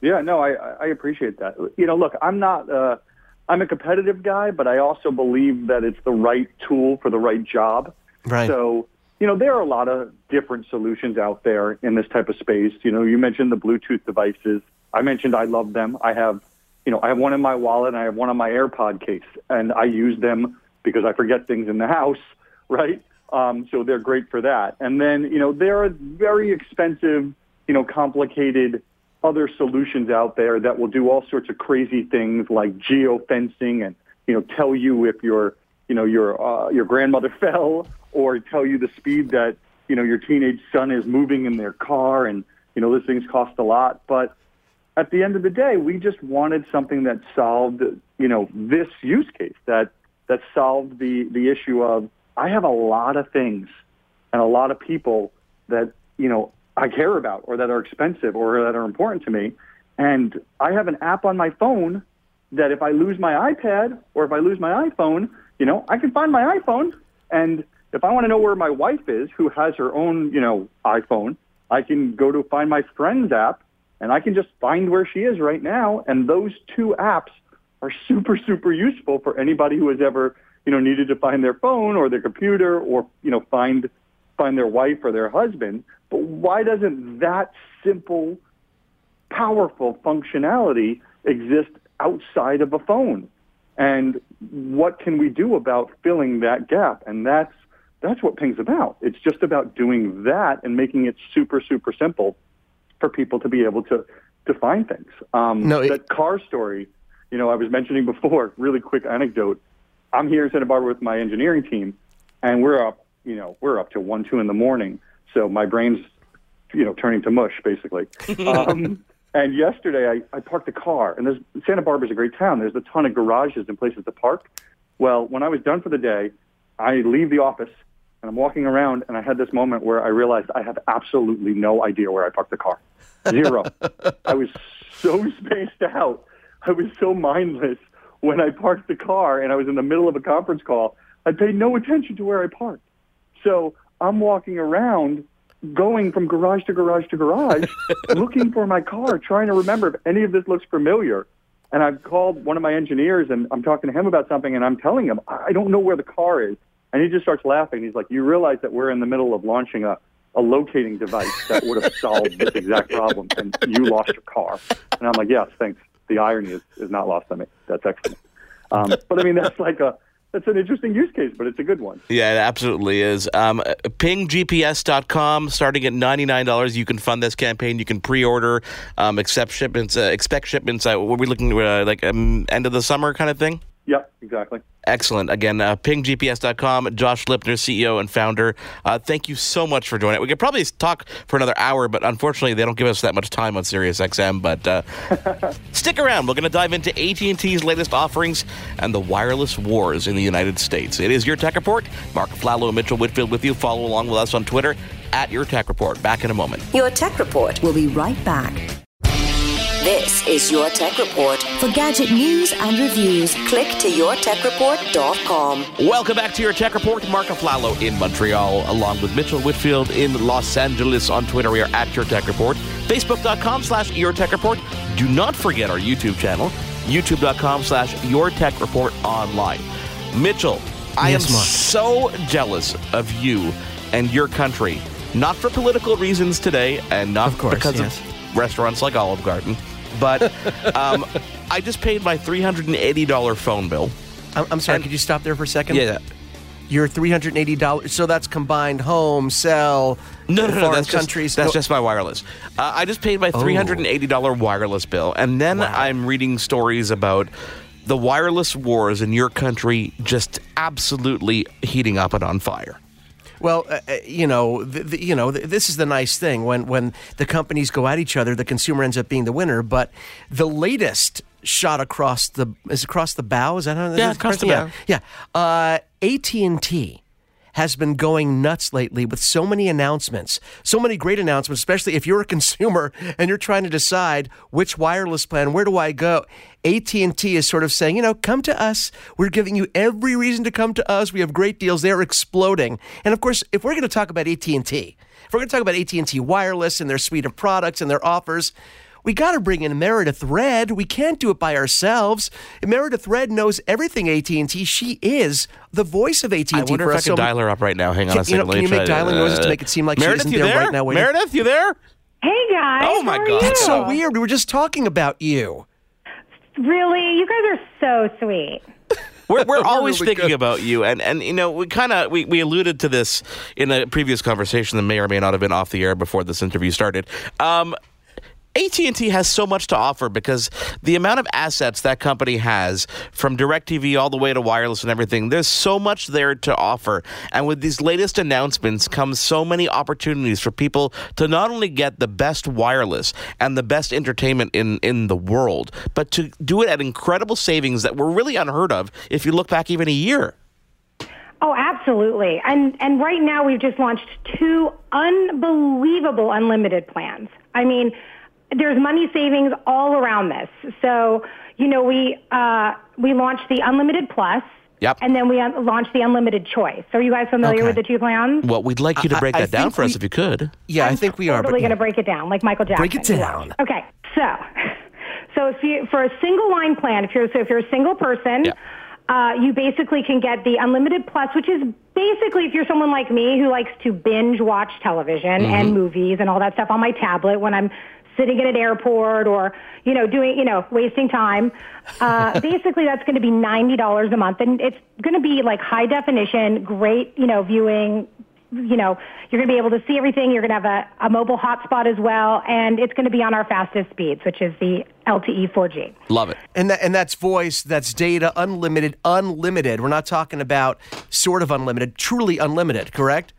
Yeah, no, I, I appreciate that. You know, look, I'm not, uh, I'm a competitive guy, but I also believe that it's the right tool for the right job. Right. So, you know, there are a lot of different solutions out there in this type of space. You know, you mentioned the Bluetooth devices. I mentioned I love them. I have, you know, I have one in my wallet and I have one on my AirPod case, and I use them because I forget things in the house, right? Um, so they're great for that. And then, you know, there are very expensive, you know, complicated other solutions out there that will do all sorts of crazy things like geofencing and, you know, tell you if your, you know, your uh, your grandmother fell or tell you the speed that, you know, your teenage son is moving in their car and, you know, those things cost a lot. But at the end of the day, we just wanted something that solved, you know, this use case that that solved the the issue of I have a lot of things and a lot of people that you know I care about or that are expensive or that are important to me, and I have an app on my phone that if I lose my iPad or if I lose my iPhone, you know, I can find my iPhone. And if I want to know where my wife is, who has her own, you know, iPhone, I can go to find my friend's app and I can just find where she is right now. And those two apps are super, super useful for anybody who has ever, you know, needed to find their phone or their computer or, you know, find find their wife or their husband. But why doesn't that simple, powerful functionality exist outside of a phone? And what can we do about filling that gap? And that's that's what Ping's about. It's just about doing that and making it super, super simple for people to be able to to find things. Um, No, it- that car story, you know, I was mentioning before. Really quick anecdote. I'm here in Santa Barbara with my engineering team, and we're up, you know, we're up to one, two in the morning. So my brain's, you know, turning to mush basically. um, and yesterday I, I parked a car, and there's Santa Barbara's a great town. There's a ton of garages and places to park. Well, when I was done for the day, I leave the office and I'm walking around, and I had this moment where I realized I have absolutely no idea where I parked the car. Zero. I was so spaced out. I was so mindless when I parked the car, and I was in the middle of a conference call. I paid no attention to where I parked. So I'm walking around, going from garage to garage to garage, looking for my car, trying to remember if any of this looks familiar. And I've called one of my engineers, and I'm talking to him about something, and I'm telling him I don't know where the car is. And he just starts laughing. He's like, "You realize that we're in the middle of launching a, a locating device that would have solved this exact problem, and you lost your car." And I'm like, "Yes, thanks." The irony is, is not lost on me. That's excellent. Um, but I mean, that's like a that's an interesting use case, but it's a good one. Yeah, it absolutely is. Um, pinggps.com, starting at $99. You can fund this campaign. You can pre-order, um, accept shipments, uh, expect shipments. Uh, we looking uh, like um, end of the summer kind of thing? Yep, exactly. Excellent. Again, uh, pinggps.com. Josh Lipner, CEO and founder. Uh, thank you so much for joining. We could probably talk for another hour, but unfortunately, they don't give us that much time on Sirius XM. But uh, stick around. We're going to dive into AT&T's latest offerings and the wireless wars in the United States. It is your Tech Report. Marc Aflalo and Mitchell Whitfield with you. Follow along with us on Twitter at your Tech Report. Back in a moment. Your Tech Report. We'll be right back. This is Your Tech Report. For gadget news and reviews, Click to yourtechreport.com. Welcome back to your Tech Report. Marc Aflalo in Montreal, along with Mitchell Whitfield in Los Angeles. On Twitter, we are at Your Tech Report. Facebook.com slash Your Tech Report. Do not forget our YouTube channel, youtube.com slash Your Tech Report online. Mitchell, I Yes, am Marc. so jealous of you and your country. Not for political reasons today, and not Of course, because yes. of restaurants like Olive Garden, but um, I just paid my $380 phone bill. I'm, I'm sorry, And- could you stop there for a second? Yeah. your three hundred eighty dollars. So that's combined home, cell, No, no, no. That's countries. just that's No- just my wireless. Uh, I just paid my Oh. three hundred and eighty dollar wireless bill, and then I'm reading stories about the wireless wars in your country just absolutely heating up and on fire. Well, uh, uh, you know, th- th- you know, th- this is the nice thing when when the companies go at each other, the consumer ends up being the winner. But the latest shot across the is across the bow. Is that how? Yeah, across the yeah, bow. Yeah, uh, AT and T has been going nuts lately with so many announcements, so many great announcements, especially if you're a consumer and you're trying to decide which wireless plan, where do I go? AT&T is sort of saying, you know, come to us. We're giving you every reason to come to us. We have great deals. They're exploding. And of course, if we're going to talk about AT&T, if we're going to talk about AT&T Wireless and their suite of products and their offers, we got to bring in Meredith Red. We can't do it by ourselves. Meredith Red knows everything AT&T. She is the voice of AT&T I wonder for if I can So- dial her up right now. Hang on Can- a second. you know, can you make try dialing noises to make it seem like she Meredith, isn't there there? right now waiting? Meredith, you there? Hey guys. Oh, my God. That's so weird. We were just talking about you. Really, you guys are so sweet. We're, we're always really thinking good. about you, and and you know we kind of we, we alluded to this in a previous conversation that may or may not have been off the air before this interview started. Um, AT&T has so much to offer because the amount of assets that company has from DirecTV all the way to wireless and everything there's so much there to offer and with these latest announcements comes so many opportunities for people to not only get the best wireless and the best entertainment in in the world but to do it at incredible savings that were really unheard of if you look back even a year Oh, absolutely. And and right now we've just launched two unbelievable unlimited plans. I mean, there's money savings all around this. So, you know, we uh, we launched the unlimited plus. Yep. And then we un- launched the unlimited choice. So are you guys familiar Okay. with the two plans? well we'd like you to break I that down think for us if you could Yeah, I think we are. totally but- going to break it down, like Michael Jackson. Break it down. Okay, so so if you for a single line plan, if you're so if you're a single person, Yeah. uh, you basically can get the unlimited plus, which is basically if you're someone like me who likes to binge watch television Mm-hmm. and movies and all that stuff on my tablet when I'm sitting at an airport or you know doing you know wasting time. Uh, basically, that's going to be ninety dollars a month, and it's going to be like high definition, great you know viewing you know, you're going to be able to see everything. You're going to have a, a mobile hotspot as well, and it's going to be on our fastest speeds, which is the LTE 4G. love it And that, and that's voice, that's data, unlimited, unlimited. We're not talking about sort of unlimited, truly unlimited, correct?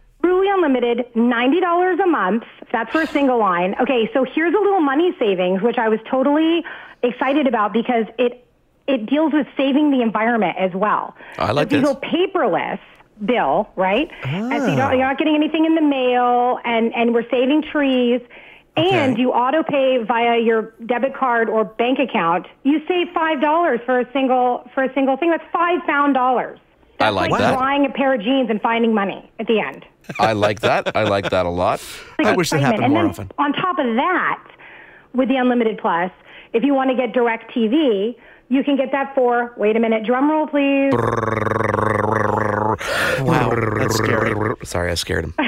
Unlimited, $90 a month. That's for a single line. Okay, so here's a little money savings, which I was totally excited about because it it deals with saving the environment as well. I like so if you this. go paperless bill, right? And so you don't, ah. you're not getting anything in the mail, and, and we're saving trees. And you auto pay via your debit card or bank account. You save five dollars for a single for a single thing. That's five found dollars. I like like that. buying a pair of jeans and finding money at the end. I like that I like that a lot I wish that happened and more often. On top of that, with the Unlimited Plus, if you want to get DirecTV, you can get that for, wait a minute, drum roll please. Wow, that's scary. Sorry, I scared him.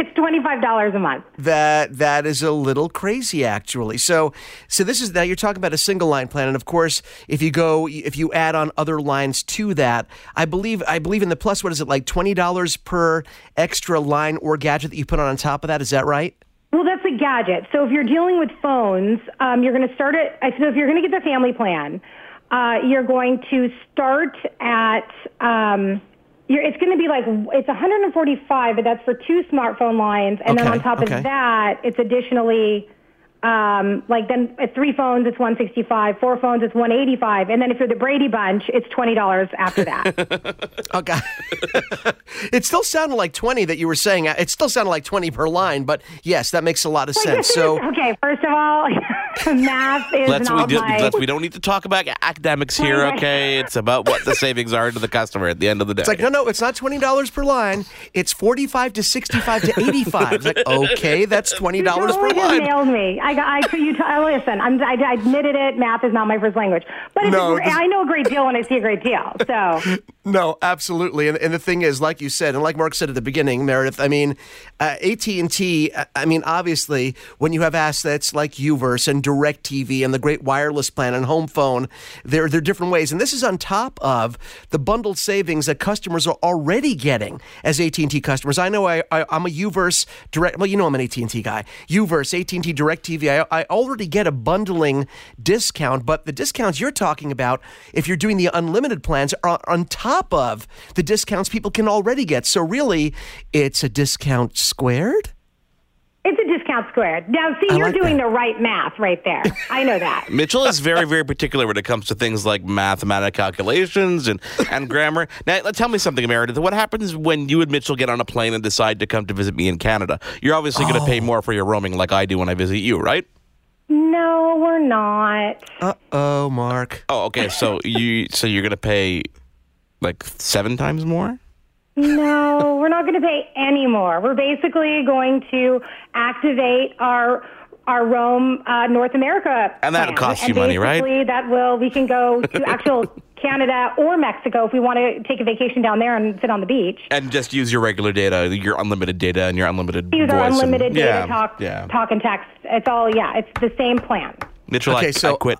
it's $25 a month. That that is a little crazy, actually. So, so this is now you're talking about a single line plan, and of course, if you go, if you add on other lines to that, I believe, I believe in the plus. What is it like? Twenty dollars per extra line or gadget that you put on on top of that. Is that right? Well, that's a gadget. So if you're dealing with phones, um, you're going to start it. So if you're going to get the family plan, uh, you're going to start at. Um, you're, it's going to be like it's 145, but that's for two smartphone lines, and then on top okay. of that, it's additionally um, like then at three phones it's 165, four phones it's 185, and then if you're the Brady Bunch, it's twenty dollars after that. Oh God! it still sounded like twenty that you were saying. It still sounded like twenty per line, but yes, that makes a lot of Well, sense. So. is. okay, first of all, math is Let's we, not do, my. let's we don't need to talk about academics here, okay? It's about what the savings are to the customer at the end of the day. It's like, no, no, it's not twenty dollars per line. It's forty-five to sixty-five to eighty-five. It's like, okay, that's $20 per totally just line. nailed me. I, got- I, you t- uh, listen. I'm, I, I admitted it. Math is not my first language, but No, this- I know a great deal when I see a great deal. So No, absolutely. And, and the thing is, like you said, and like Marc said at the beginning, Meredith, I mean, uh, AT&T, uh, I mean, obviously, when you have assets like Uverse and DirecTV and the great wireless plan and home phone, there, there are different ways. And this is on top of the bundled savings that customers are already getting as AT&T customers. I know I, I, I'm a Uverse direct, well, you know I'm an AT&T guy. Uverse, AT&T DirecTV, I, I already get a bundling discount, but the discounts you're talking about, if you're doing the unlimited plans, are on top of the discounts people can already get. So really, it's a discount squared? It's a discount squared. Now, see, I you're like doing that. the right math right there. I know that. Mitchell is very, very particular when it comes to things like mathematical calculations and, and grammar. Now, tell me something, Meredith. What happens when you and Mitchell get on a plane and decide to come to visit me in Canada? You're obviously going to pay more for your roaming like I do when I visit you, right? No, we're not. Uh oh, Marc. Oh, okay. So you so you're going to pay like seven times more? No, we're not going to pay any more. We're basically going to activate our our Roam uh, North America, And that'll plan. cost and you money, right? basically That will we can go to actual Canada or Mexico if we want to take a vacation down there and sit on the beach. And just use your regular data, your unlimited data, and your unlimited Use voice. our and- unlimited data yeah, talk, Yeah. talk and text. It's all yeah. It's the same plan. Mitchell, Okay, I, so- I quit.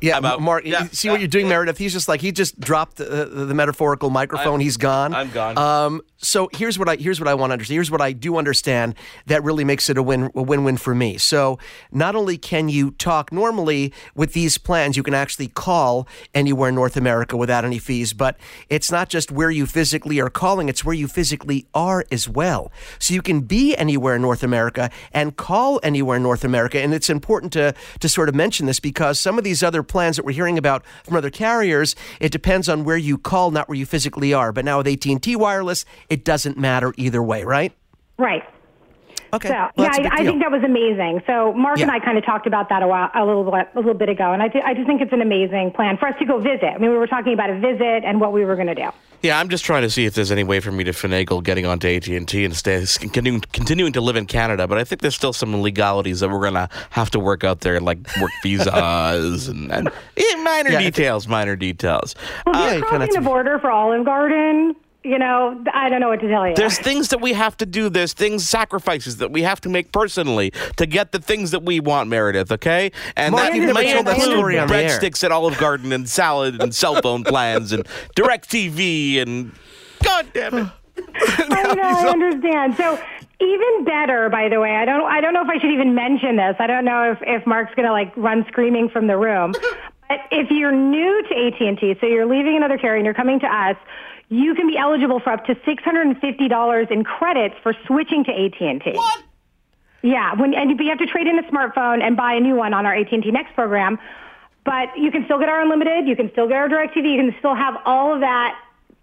Yeah, About- Marc, yeah, see what you're doing, Meredith? He's just like, he just dropped the, the, the metaphorical microphone. I'm- He's gone. I'm gone. Um, so here's what I here's what I want to understand. Here's what I do understand that really makes it a win a win win for me. So not only can you talk normally with these plans, you can actually call anywhere in North America without any fees. But it's not just where you physically are calling; it's where you physically are as well. So you can be anywhere in North America and call anywhere in North America. And it's important to to sort of mention this because some of these other plans that we're hearing about from other carriers, it depends on where you call, not where you physically are. But now with AT and T wireless, it doesn't matter either way, right? Right. Okay. So Well, yeah, that's a big I, I think that was amazing. So Marc and I kind of talked about that a while, a little bit, a little bit ago, and I, th- I just think it's an amazing plan for us to go visit. I mean, we were talking about a visit and what we were going to do. Yeah, I'm just trying to see if there's any way for me to finagle getting onto AT&T and stay, continuing, continuing to live in Canada. But I think there's still some legalities that we're gonna have to work out there, like work visas and, and eh, minor Yeah, I details, minor details. Well, Uh, you you're kinda crossing have the to- border for Olive Garden, you know, I don't know what to tell you. there's things that we have to do. There's things, sacrifices that we have to make personally to get the things that we want, Meredith. Okay, and Marc, that you've may that include story on the breadsticks at Olive Garden and salad and cell phone plans and DirecTV and God damn it. I know, I understand. So even better, by the way, I don't, I don't know if I should even mention this. I don't know if, if Marc's going to like run screaming from the room. but if you're new to AT&T, so you're leaving another carrier and you're coming to us, you can be eligible for up to $650 in credits for switching to AT&T. What? Yeah, when and you have to trade in a smartphone and buy a new one on our AT&T Next program. But you can still get our unlimited, you can still get our DirecTV, you can still have all of that.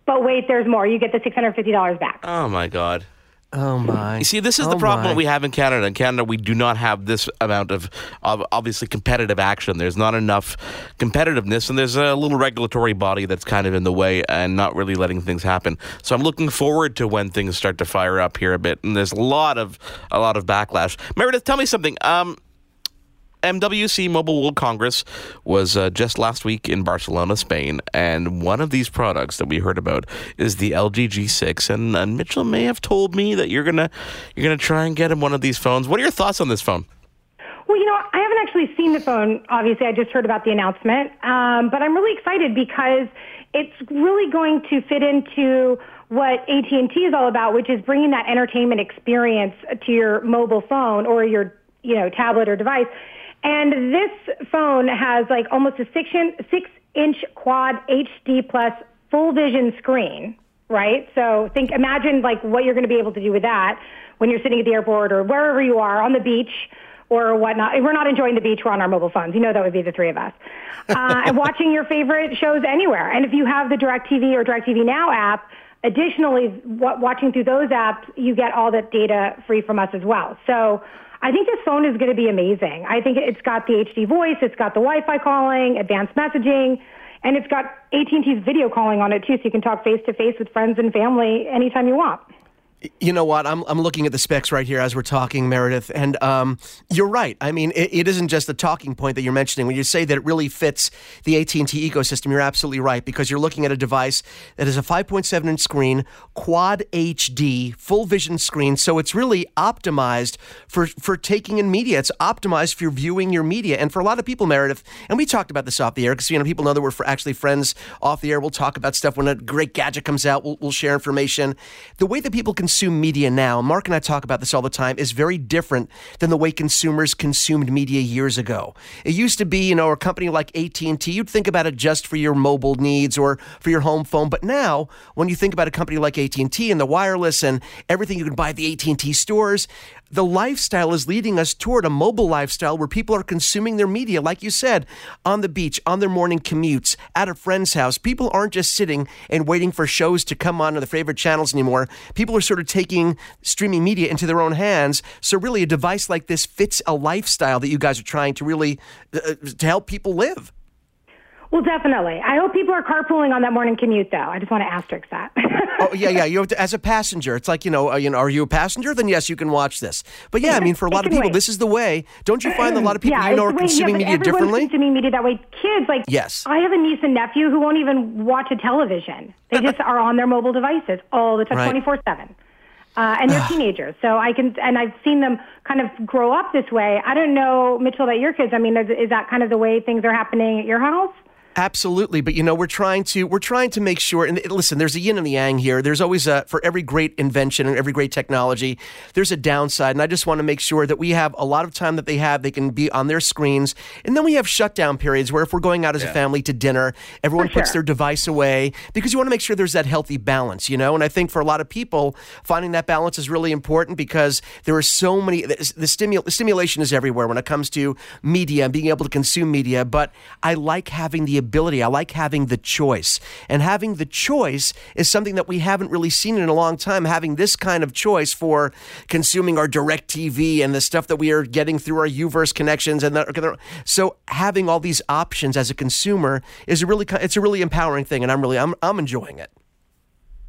But wait, there's more. You get the $650 back. Oh my God. Oh my! You see, this is Oh, the problem my. we have in Canada. In Canada, we do not have this amount of, of obviously competitive action. There's not enough competitiveness, and there's a little regulatory body that's kind of in the way and not really letting things happen. So I'm looking forward to when things start to fire up here a bit. And there's a lot of a lot of backlash. Meredith, tell me something. Um, MWC Mobile World Congress was uh, just last week in Barcelona, Spain, and one of these products that we heard about is the LG G6. And, and Mitchell may have told me that you're gonna you're gonna try and get him one of these phones. What are your thoughts on this phone? Well, you know, I haven't actually seen the phone. Obviously, I just heard about the announcement. Um, but I'm really excited because it's really going to fit into what AT&T is all about, which is bringing that entertainment experience to your mobile phone or your, you know, tablet or device. And this phone has like almost a six inch, six inch quad HD plus full vision screen, right? So think, imagine like what you're going to be able to do with that when you're sitting at the airport or wherever you are on the beach or whatnot. We're not enjoying the beach. We're on our mobile phones. You know that would be the three of us. Uh, and watching your favorite shows anywhere. And if you have the DirecTV or DirecTV Now app, additionally, wa- watching through those apps, you get all that data free from us as well. So I think this phone is going to be amazing. I think it's got the HD voice, it's got the Wi-Fi calling, advanced messaging, and it's got AT&T's video calling on it too, so you can talk face to face with friends and family anytime you want. You know what? I'm, I'm looking at the specs right here as we're talking, Meredith, and um, you're right. I mean, it, it isn't just the talking point that you're mentioning. When you say that it really fits the AT&T ecosystem, you're absolutely right because you're looking at a device that is a 5.7 inch screen, quad HD, full vision screen. So it's really optimized for for taking in media. It's optimized for viewing your media, and for a lot of people, Meredith, and we talked about this off the air because you know people know that we're actually friends off the air. We'll talk about stuff when a great gadget comes out. We'll, we'll share information. The way that people consume media now, Marc and I talk about this all the time, is very different than the way consumers consumed media years ago. It used to be, you know, a company like AT&T, you'd think about it just for your mobile needs or for your home phone, but now when you think about a company like AT&T and the wireless and everything you can buy at the AT&T stores, the lifestyle is leading us toward a mobile lifestyle where people are consuming their media, like you said, on the beach, on their morning commutes, at a friend's house. People aren't just sitting and waiting for shows to come on to their favorite channels anymore. People are sort of taking streaming media into their own hands. So, really, a device like this fits a lifestyle that you guys are trying to really uh, to help people live. Well, definitely. I hope people are carpooling on that morning commute, though. I just want to asterisk that. oh yeah, yeah. You have to, as a passenger, it's like you know, uh, you know, are you a passenger? Then yes, you can watch this. But yeah, I mean, for a lot of people, wait. this is the way. Don't you find a lot of people yeah, you know are consuming yeah, media differently? Consuming media that way. Kids, like yes, I have a niece and nephew who won't even watch a television. They just are on their mobile devices all the time, twenty four seven. Uh, and they're teenagers. So I can, and I've seen them kind of grow up this way. I don't know, Mitchell, about your kids. I mean, is, is that kind of the way things are happening at your house? Absolutely, but you know we're trying to we're trying to make sure. And listen, there's a yin and the yang here. There's always a for every great invention and every great technology, there's a downside. And I just want to make sure that we have a lot of time that they have. They can be on their screens, and then we have shutdown periods where if we're going out as yeah. a family to dinner, everyone puts their device away because you want to make sure there's that healthy balance. You know, and I think for a lot of people, finding that balance is really important because there are so many. The, the, stimul, the stimulation is everywhere when it comes to media and being able to consume media. But I like having the ability. I like having the choice. And having the choice is something that we haven't really seen in a long time. Having this kind of choice for consuming our DirecTV and the stuff that we are getting through our Uverse connections and so having all these options as a consumer is a really it's a really empowering thing and I'm really I'm I'm enjoying it.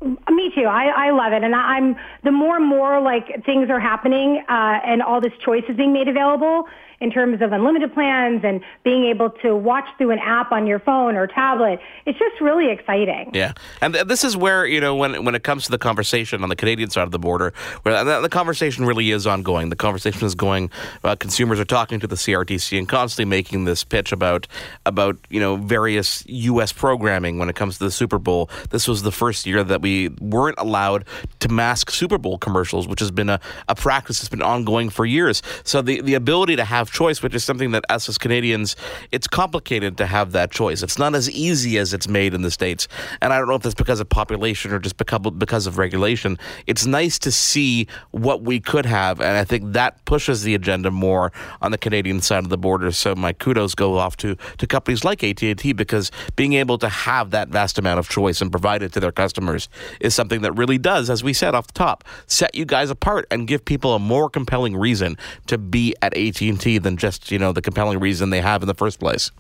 Me too. I, I love it, and I'm the more and more like things are happening, uh, and all this choice is being made available in terms of unlimited plans and being able to watch through an app on your phone or tablet. It's just really exciting. Yeah, and this is where you know when when it comes to the conversation on the Canadian side of the border, where the conversation really is ongoing. The conversation is going. Uh, consumers are talking to the CRTC and constantly making this pitch about about you know various U.S. programming when it comes to the Super Bowl. This was the first year that we weren't allowed to mask Super Bowl commercials, which has been a, a practice that's been ongoing for years. So the the ability to have choice, which is something that us as Canadians, it's complicated to have that choice. It's not as easy as it's made in the States. And I don't know if that's because of population or just because of regulation. It's nice to see what we could have. And I think that pushes the agenda more on the Canadian side of the border. So my kudos go off to, to companies like AT&T because being able to have that vast amount of choice and provide it to their customers is something that really does, as we said off the top, set you guys apart and give people a more compelling reason to be at AT&T than just you know the compelling reason they have in the first place.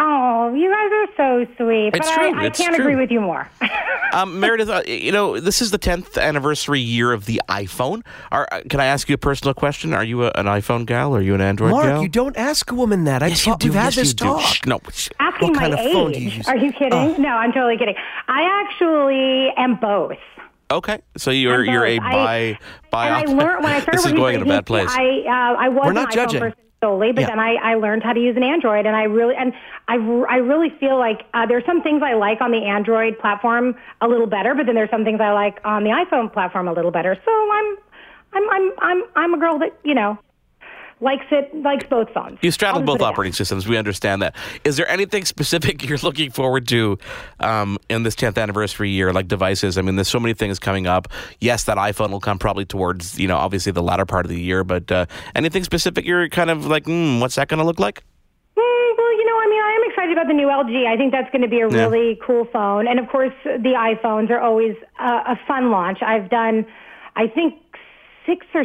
Oh, you guys are so sweet. It's but true. I, I it's can't true. agree with you more. um, Meredith, uh, you know this is the 10th anniversary year of the iPhone. Are, uh, can I ask you a personal question? Are you a, an iPhone gal? Or are you an Android Marc, gal? you don't ask a woman that. I yes, you do. We've had yes, this you talk. Shh, no. Asking what kind my of phone age. do you use? Are you kidding? no, I'm totally kidding. I actually am both. Okay, so you're you're a buy buy. And I learned when I started this is going in a bad place. I uh, I was We're not iPhone judging. person solely, but Yeah. then I, I learned how to use an Android, and I really and I, I really feel like uh, there's some things I like on the Android platform a little better, but then there's some things I like on the iPhone platform a little better. So I'm I'm I'm I'm I'm a girl that you know likes it likes both phones. You straddle both operating systems. We understand that. Is there anything specific you're looking forward to um, in this 10th anniversary year, like devices? I mean, there's so many things coming up. Yes, that iPhone will come probably towards, you know, obviously the latter part of the year, but uh, anything specific you're kind of like, hmm, what's that going to look like? Mm, well, you know, I mean, I am excited about the new LG. I think that's going to be a Yeah. really cool phone. And of course, the iPhones are always uh, a fun launch. I've done, I think, six or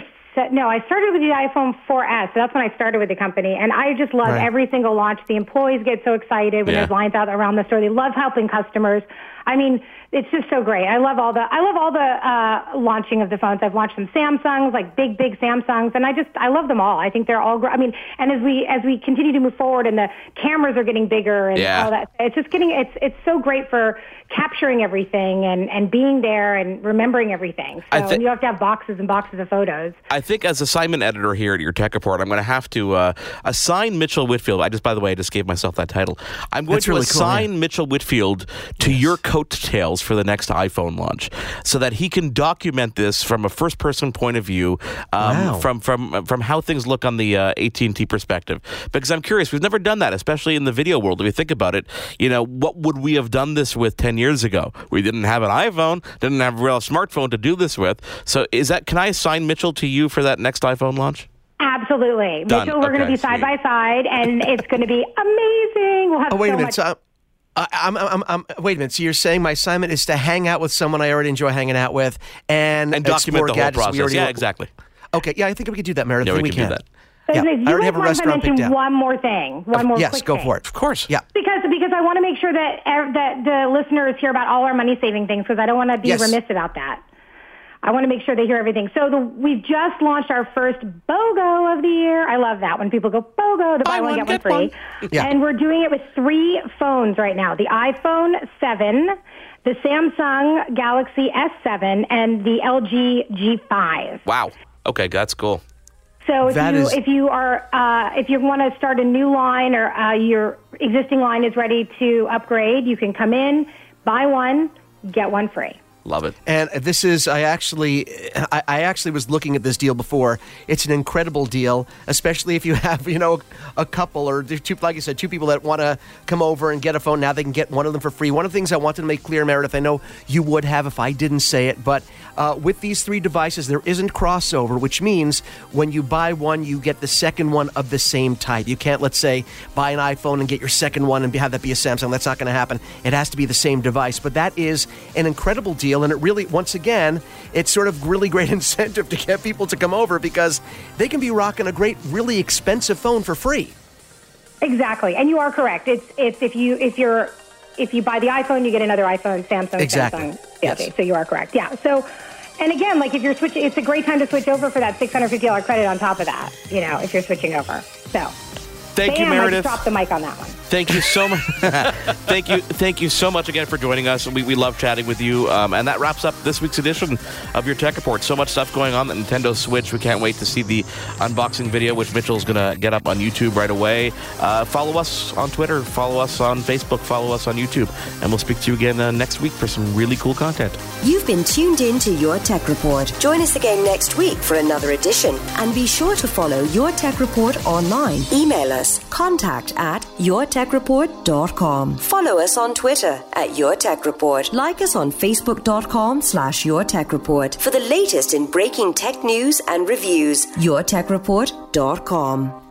no, I started with the iPhone 4S. So that's when I started with the company, and I just love Right. every single launch. The employees get so excited when Yeah. there's lines out around the store. They love helping customers. I mean, it's just so great. I love all the I love all the uh, launching of the phones. I've launched some Samsungs, like big, big Samsungs, and I just I love them all. I think they're all. great. I mean, and as we as we continue to move forward, and the cameras are getting bigger, and Yeah. all that, it's just getting it's it's so great for capturing everything and and being there and remembering everything. So thi- you have to have boxes and boxes of photos. I think as assignment editor here at your tech report, I'm going to have to uh, assign Mitchell Whitfield. I just, by the way, I just gave myself that title. I'm going That's to really cool, assign Mitchell Whitfield to your coattails for the next iPhone launch, so that he can document this from a first-person point of view, um, Wow. from from from how things look on the uh, AT&T perspective. Because I'm curious, we've never done that, especially in the video world. If you think about it, you know, what would we have done this with 10 years ago? We didn't have an iPhone, didn't have a real smartphone to do this with. So, is that? Can I assign Mitchell to you for that next iPhone launch? Absolutely, Done. Mitchell. We're going to be side sweet. by side, and it's going to be amazing. We'll have Oh, wait so a minute. much. So I'm, I- I'm, I'm, I'm, wait a minute. So you're saying my assignment is to hang out with someone I already enjoy hanging out with and, And document the whole process. already Yeah, exactly. Okay, yeah, I think we could do that, Meredith. Yeah, I we think can do that. Yeah, You I already have a want to restaurant mention one more thing. One more. yes, quick go thing. for it. Of course. Yeah. Because because I want to make sure that ev- that the listeners hear about all our money saving things because I don't want to be Yes. remiss about that. I want to make sure they hear everything. So the, we've just launched our first BOGO of the year. I love that when people go BOGO to buy, one, get, one free. Yeah. And we're doing it with three phones right now: the iPhone 7, the Samsung Galaxy S7, and the LG G5. Wow. Okay, that's cool. So if That you is- if you are uh, if you want to start a new line or uh, your existing line is ready to upgrade, you can come in, buy one, get one free. Love it. And this is, I actually, I, I actually was looking at this deal before. It's an incredible deal, especially if you have, you know, a couple or two, like you said, two people that want to come over and get a phone. Now they can get one of them for free. One of the things I wanted to make clear, Meredith, I know you would have if I didn't say it, but uh, with these three devices, there isn't crossover, which means when you buy one, you get the second one of the same type. You can't, let's say, buy an iPhone and get your second one and have that be a Samsung. That's not going to happen. It has to be the same device. But that is an incredible deal, and it really, once again, it's sort of really great incentive to get people to come over because they can be rocking a great, really expensive phone for free. Exactly, and you are correct. It's it's if you if you're if you buy the iPhone, you get another iPhone, Samsung, Exactly. Samsung. Yeah, okay, so you are correct. Yeah. So, and again, like if you're switching, it's a great time to switch over for that six hundred fifty dollars credit on top of that. You know, if you're switching over. So. Thank you, Bam, I Meredith. just dropped the mic on that one. Thank you so much. thank you, thank you so much again for joining us. We, we love chatting with you, um, and that wraps up this week's edition of your Tech Report. So much stuff going on. The Nintendo Switch. We can't wait to see the unboxing video, which Mitchell's going to get up on YouTube right away. Uh, follow us on Twitter. Follow us on Facebook. Follow us on YouTube, and we'll speak to you again uh, next week for some really cool content. You've been tuned in to Your Tech Report. Join us again next week for another edition. And be sure to follow Your Tech Report online. Email us contact at yourtechreport.com. Follow us on Twitter at Your Tech Report. Like us on facebook.com slash Your Tech Report for the latest in breaking tech news and reviews. yourtechreport.com.